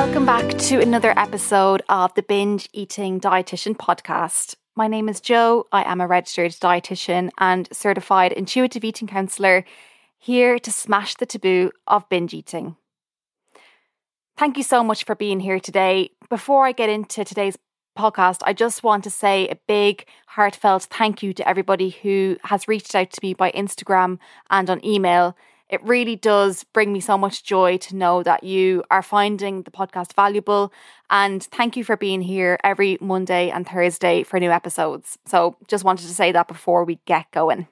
Welcome back to another episode of the Binge Eating Dietitian podcast. My name is Jo. I am a registered dietitian and certified intuitive eating counselor here to smash the taboo of binge eating. Thank you so much for being here today. Before I get into today's podcast, I just want to say a big, heartfelt thank you to everybody who has reached out to me by Instagram and on email. It really does bring me so much joy to know that you are finding the podcast valuable. And thank you for being here every Monday and Thursday for new episodes. So, just wanted to say that before we get going.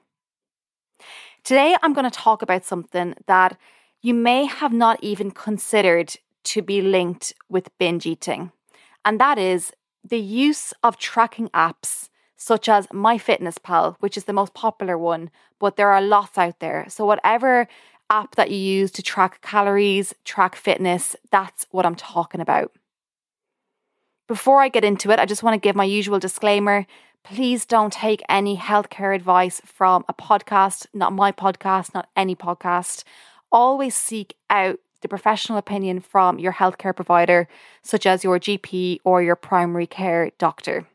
Today, I'm going to talk about something that you may have not even considered to be linked with binge eating, and that is the use of tracking apps such as MyFitnessPal, which is the most popular one, but there are lots out there. So, whatever app that you use to track calories, track fitness, that's what I'm talking about. Before I get into it, I just want to give my usual disclaimer. Please don't take any healthcare advice from a podcast, not my podcast, not any podcast. Always seek out the professional opinion from your healthcare provider, such as your GP or your primary care doctor.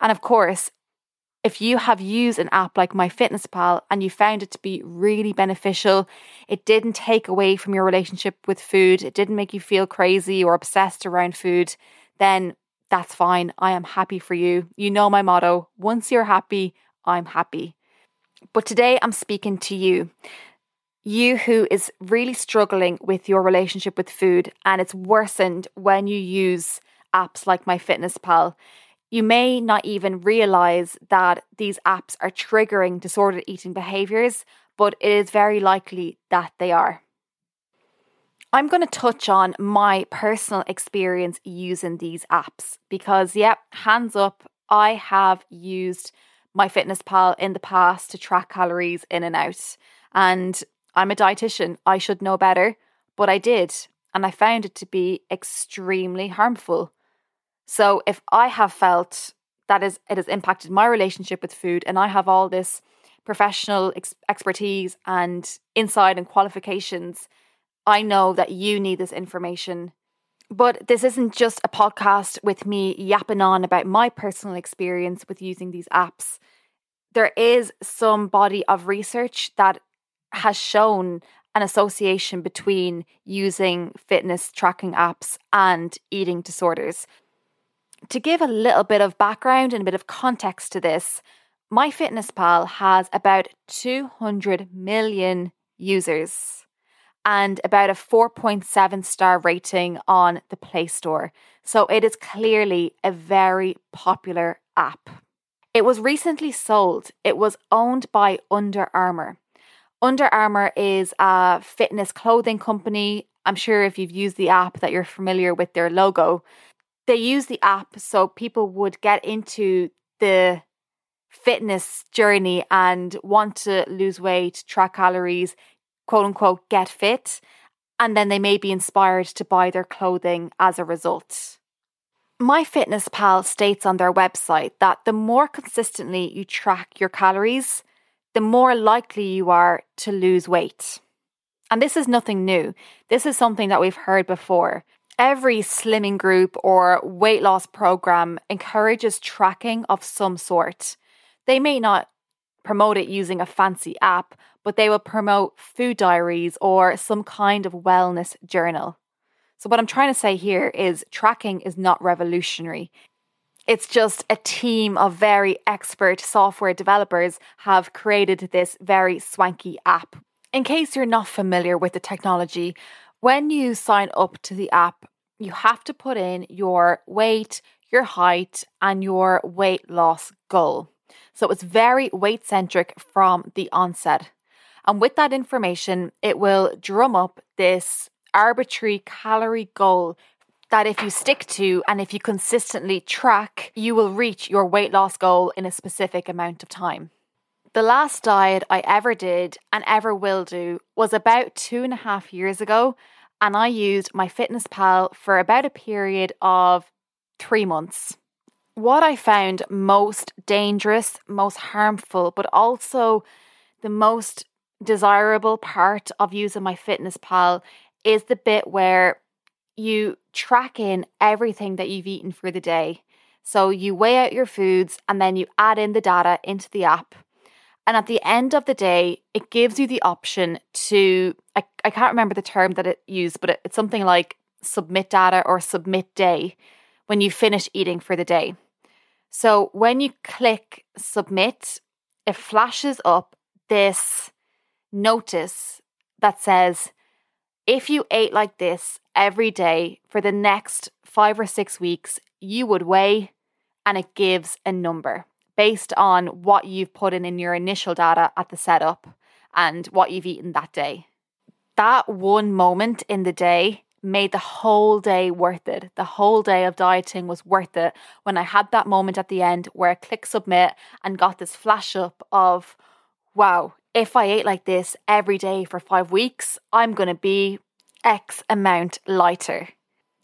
And of course, if you have used an app like MyFitnessPal and you found it to be really beneficial, it didn't take away from your relationship with food, it didn't make you feel crazy or obsessed around food, then that's fine. I am happy for you. You know my motto once you're happy, I'm happy. But today I'm speaking to you you who is really struggling with your relationship with food and it's worsened when you use apps like MyFitnessPal, you may not even realize that these apps are triggering disordered eating behaviors, but it is very likely that they are. I'm going to touch on my personal experience using these apps because, yep, hands up, I have used MyFitnessPal in the past to track calories in and out. And I'm a dietitian. I should know better, but I did. And I found it to be extremely harmful. So if I have felt that is it has impacted my relationship with food and I have all this professional ex- expertise and insight and qualifications, I know that you need this information. But this isn't just a podcast with me yapping on about my personal experience with using these apps. There is some body of research that has shown an association between using fitness tracking apps and eating disorders. To give a little bit of background and a bit of context to this, MyFitnessPal has about 200 million users and about a 4.7 star rating on the Play Store. So it is clearly a very popular app. It was recently sold. It was owned by Under Armour. Under Armour is a fitness clothing company. I'm sure if you've used the app that you're familiar with their logo. They use the app so people would get into the fitness journey and want to lose weight, track calories, quote unquote, get fit. And then they may be inspired to buy their clothing as a result. MyFitnessPal states on their website that the more consistently you track your calories, the more likely you are to lose weight. And this is nothing new. This is something that we've heard before. Every slimming group or weight loss program encourages tracking of some sort. They may not promote it using a fancy app, but they will promote food diaries or some kind of wellness journal. So, what I'm trying to say here is tracking is not revolutionary. It's just a team of very expert software developers have created this very swanky app. In case you're not familiar with the technology, when you sign up to the app, you have to put in your weight, your height, and your weight loss goal. So it's very weight centric from the onset. And with that information, it will drum up this arbitrary calorie goal that if you stick to and if you consistently track, you will reach your weight loss goal in a specific amount of time. The last diet I ever did and ever will do was about two and a half years ago, and I used MyFitnessPal for about a period of three months. What I found most dangerous, most harmful, but also the most desirable part of using MyFitnessPal is the bit where you track in everything that you've eaten for the day. So you weigh out your foods and then you add in the data into the app. And at the end of the day, it gives you the option to, I, I can't remember the term that it used, but it, it's something like submit data or submit day when you finish eating for the day. So when you click submit, it flashes up this notice that says, if you ate like this every day for the next five or six weeks, you would weigh, and it gives a number based on what you've put in in your initial data at the setup and what you've eaten that day. That one moment in the day made the whole day worth it. The whole day of dieting was worth it when I had that moment at the end where I clicked submit and got this flash up of, wow, if I ate like this every day for five weeks, I'm going to be X amount lighter.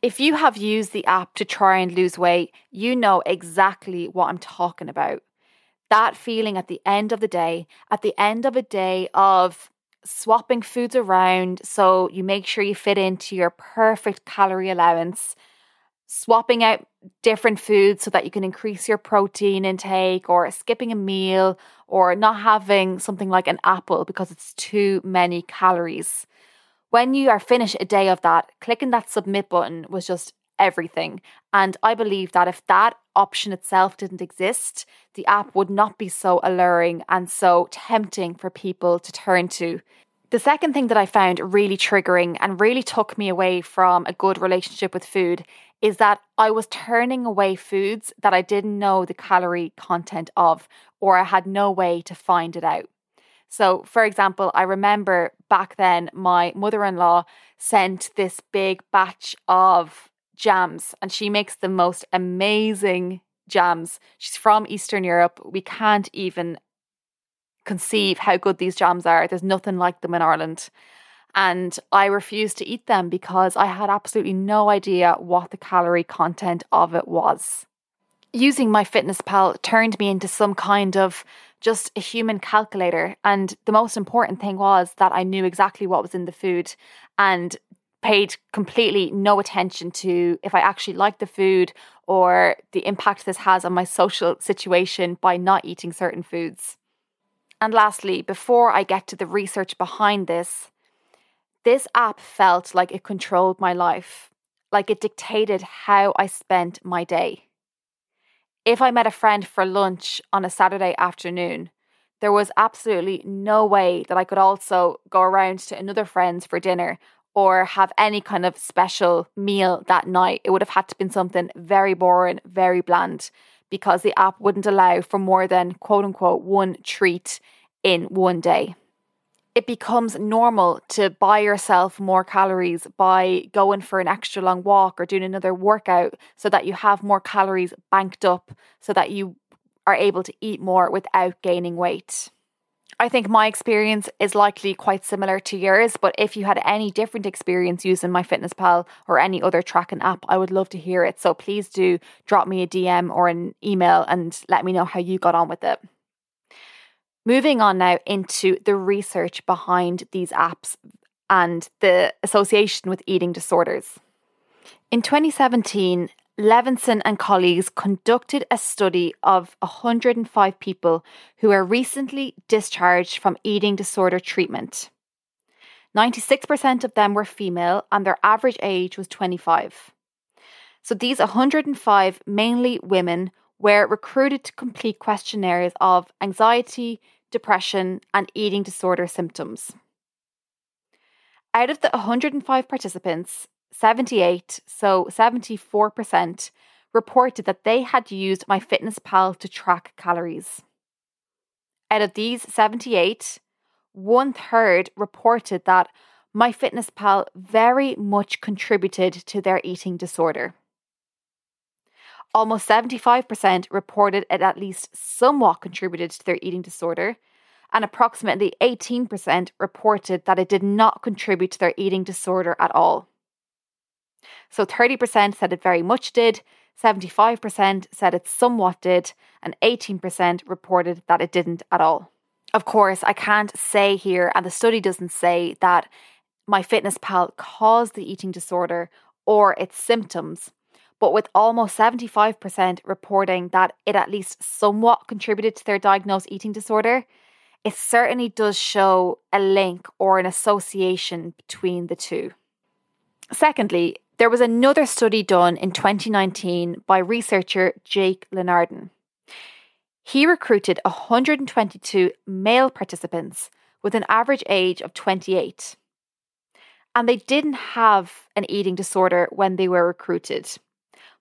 If you have used the app to try and lose weight, you know exactly what I'm talking about. That feeling at the end of the day, at the end of a day of swapping foods around so you make sure you fit into your perfect calorie allowance, swapping out different foods so that you can increase your protein intake, or skipping a meal, or not having something like an apple because it's too many calories. When you are finished a day of that, clicking that submit button was just everything. And I believe that if that option itself didn't exist, the app would not be so alluring and so tempting for people to turn to. The second thing that I found really triggering and really took me away from a good relationship with food is that I was turning away foods that I didn't know the calorie content of or I had no way to find it out. So, for example, I remember back then my mother in law sent this big batch of jams and she makes the most amazing jams. She's from Eastern Europe. We can't even conceive how good these jams are. There's nothing like them in Ireland. And I refused to eat them because I had absolutely no idea what the calorie content of it was. Using MyFitnessPal turned me into some kind of just a human calculator. And the most important thing was that I knew exactly what was in the food and paid completely no attention to if I actually liked the food or the impact this has on my social situation by not eating certain foods. And lastly, before I get to the research behind this, this app felt like it controlled my life, like it dictated how I spent my day. If I met a friend for lunch on a Saturday afternoon, there was absolutely no way that I could also go around to another friend's for dinner or have any kind of special meal that night. It would have had to been something very boring, very bland because the app wouldn't allow for more than quote unquote one treat in one day. It becomes normal to buy yourself more calories by going for an extra long walk or doing another workout so that you have more calories banked up so that you are able to eat more without gaining weight. I think my experience is likely quite similar to yours, but if you had any different experience using MyFitnessPal or any other tracking app, I would love to hear it. So please do drop me a DM or an email and let me know how you got on with it. Moving on now into the research behind these apps and the association with eating disorders. In 2017, Levinson and colleagues conducted a study of 105 people who were recently discharged from eating disorder treatment. 96% of them were female and their average age was 25. So these 105, mainly women, were recruited to complete questionnaires of anxiety, depression, and eating disorder symptoms. Out of the 105 participants, 78, so 74%, reported that they had used MyFitnessPal to track calories. Out of these 78, one third reported that MyFitnessPal very much contributed to their eating disorder. Almost 75% reported it at least somewhat contributed to their eating disorder, and approximately 18% reported that it did not contribute to their eating disorder at all. So 30% said it very much did, 75% said it somewhat did, and 18% reported that it didn't at all. Of course, I can't say here, and the study doesn't say that MyFitnessPal caused the eating disorder or its symptoms, but with almost 75% reporting that it at least somewhat contributed to their diagnosed eating disorder, it certainly does show a link or an association between the two. Secondly, there was another study done in 2019 by researcher Jake Linardon. He recruited 122 male participants with an average age of 28. And they didn't have an eating disorder when they were recruited,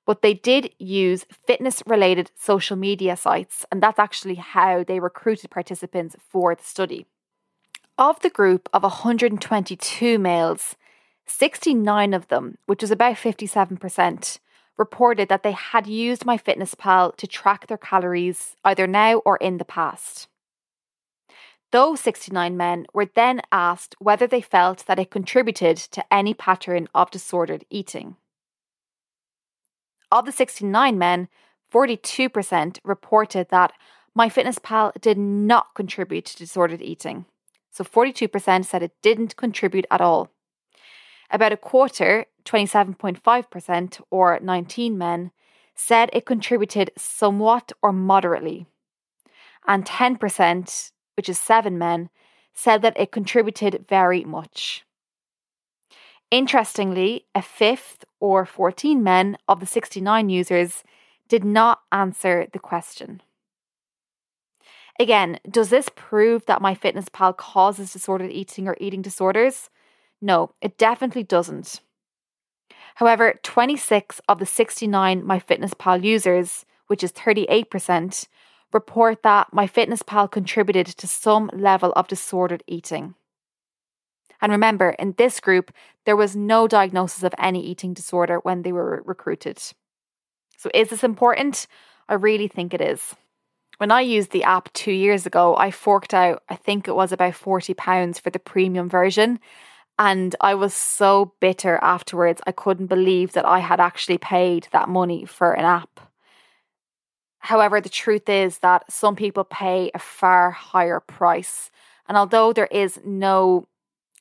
but they did use fitness related social media sites, and that's actually how they recruited participants for the study. Of the group of 122 males, 69 of them, which was about 57%, reported that they had used MyFitnessPal to track their calories either now or in the past. Those 69 men were then asked whether they felt that it contributed to any pattern of disordered eating. Of the 69 men, 42% reported that MyFitnessPal did not contribute to disordered eating. So 42% said it didn't contribute at all. About a quarter, 27.5%, or 19 men, said it contributed somewhat or moderately. And 10%, which is seven men, said that it contributed very much. Interestingly, a fifth, or 14 men, of the 69 users did not answer the question. Again, does this prove that MyFitnessPal causes disordered eating or eating disorders? No, it definitely doesn't. However, 26 of the 69 MyFitnessPal users, which is 38%, report that MyFitnessPal contributed to some level of disordered eating. And remember, in this group, there was no diagnosis of any eating disorder when they were recruited. So, is this important? I really think it is. When I used the app two years ago, I forked out, I think it was about £40 for the premium version. And I was so bitter afterwards. I couldn't believe that I had actually paid that money for an app. However, the truth is that some people pay a far higher price. And although there is no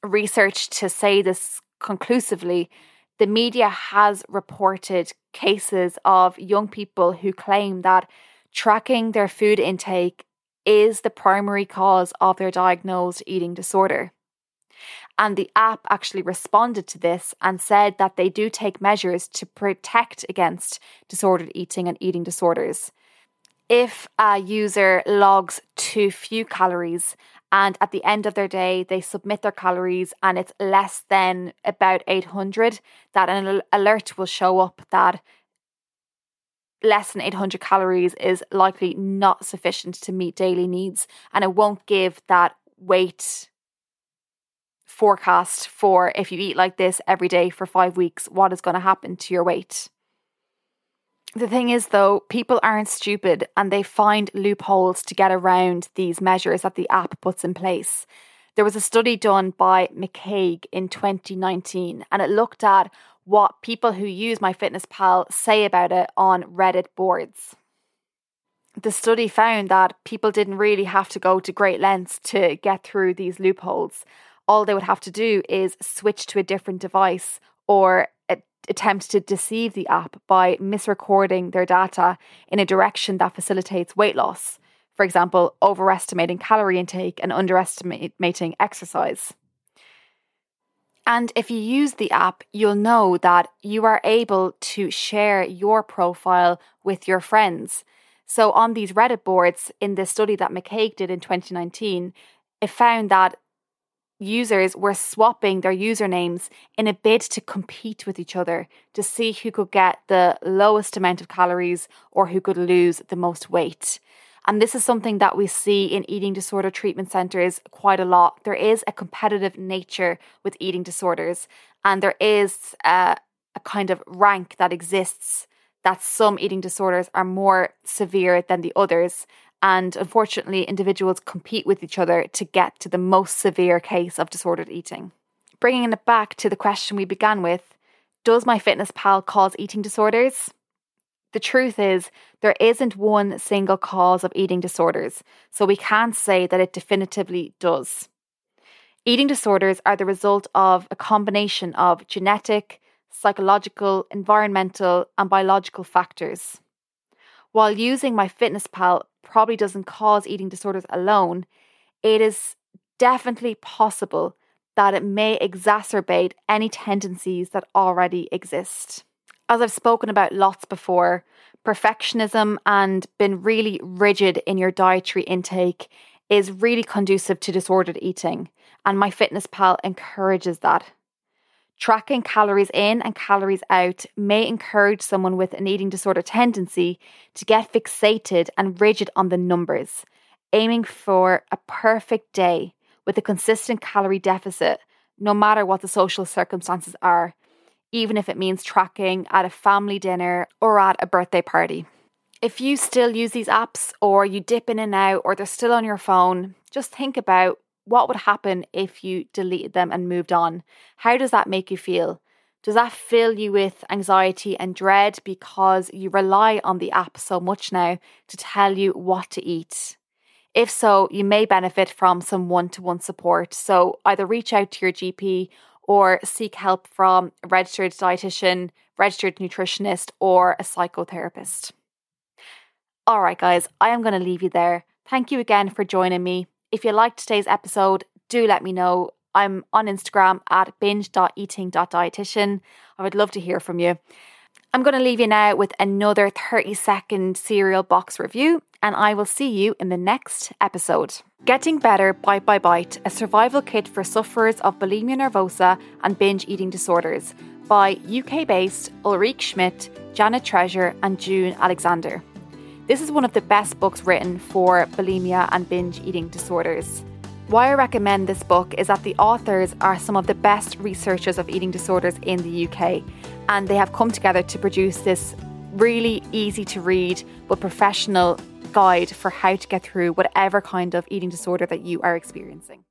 research to say this conclusively, the media has reported cases of young people who claim that tracking their food intake is the primary cause of their diagnosed eating disorder. And the app actually responded to this and said that they do take measures to protect against disordered eating and eating disorders. If a user logs too few calories and at the end of their day they submit their calories and it's less than about 800, that an alert will show up that less than 800 calories is likely not sufficient to meet daily needs and it won't give that weight forecast for if you eat like this every day for five weeks, what is going to happen to your weight. The thing is, though, people aren't stupid and they find loopholes to get around these measures that the app puts in place. There was a study done by McCaig in 2019 and it looked at what people who use MyFitnessPal say about it on Reddit boards. The study found that people didn't really have to go to great lengths to get through these loopholes all they would have to do is switch to a different device or attempt to deceive the app by misrecording their data in a direction that facilitates weight loss. For example, overestimating calorie intake and underestimating exercise. And if you use the app, you'll know that you are able to share your profile with your friends. So, on these Reddit boards, in the study that McCaig did in 2019, it found that users were swapping their usernames in a bid to compete with each other to see who could get the lowest amount of calories or who could lose the most weight. And this is something that we see in eating disorder treatment centres quite a lot. There is a competitive nature with eating disorders, and there is a, a kind of rank that exists that some eating disorders are more severe than the others. And unfortunately, individuals compete with each other to get to the most severe case of disordered eating. Bringing it back to the question we began with Does MyFitnessPal cause eating disorders? The truth is, there isn't one single cause of eating disorders, so we can't say that it definitively does. Eating disorders are the result of a combination of genetic, psychological, environmental, and biological factors. While using MyFitnessPal probably doesn't cause eating disorders alone, it is definitely possible that it may exacerbate any tendencies that already exist. As I've spoken about lots before, perfectionism and been really rigid in your dietary intake is really conducive to disordered eating, and MyFitnessPal encourages that. Tracking calories in and calories out may encourage someone with an eating disorder tendency to get fixated and rigid on the numbers, aiming for a perfect day with a consistent calorie deficit, no matter what the social circumstances are, even if it means tracking at a family dinner or at a birthday party. If you still use these apps or you dip in and out or they're still on your phone, just think about what would happen if you deleted them and moved on? How does that make you feel? Does that fill you with anxiety and dread because you rely on the app so much now to tell you what to eat? If so, you may benefit from some one to one support. So either reach out to your GP or seek help from a registered dietitian, registered nutritionist, or a psychotherapist. All right, guys, I am going to leave you there. Thank you again for joining me. If you liked today's episode, do let me know. I'm on Instagram at binge.eating.dietitian. I would love to hear from you. I'm going to leave you now with another 30 second cereal box review, and I will see you in the next episode. Getting Better Bite by Bite, a survival kit for sufferers of bulimia nervosa and binge eating disorders by UK based Ulrike Schmidt, Janet Treasure, and June Alexander. This is one of the best books written for bulimia and binge eating disorders. Why I recommend this book is that the authors are some of the best researchers of eating disorders in the UK, and they have come together to produce this really easy to read but professional guide for how to get through whatever kind of eating disorder that you are experiencing.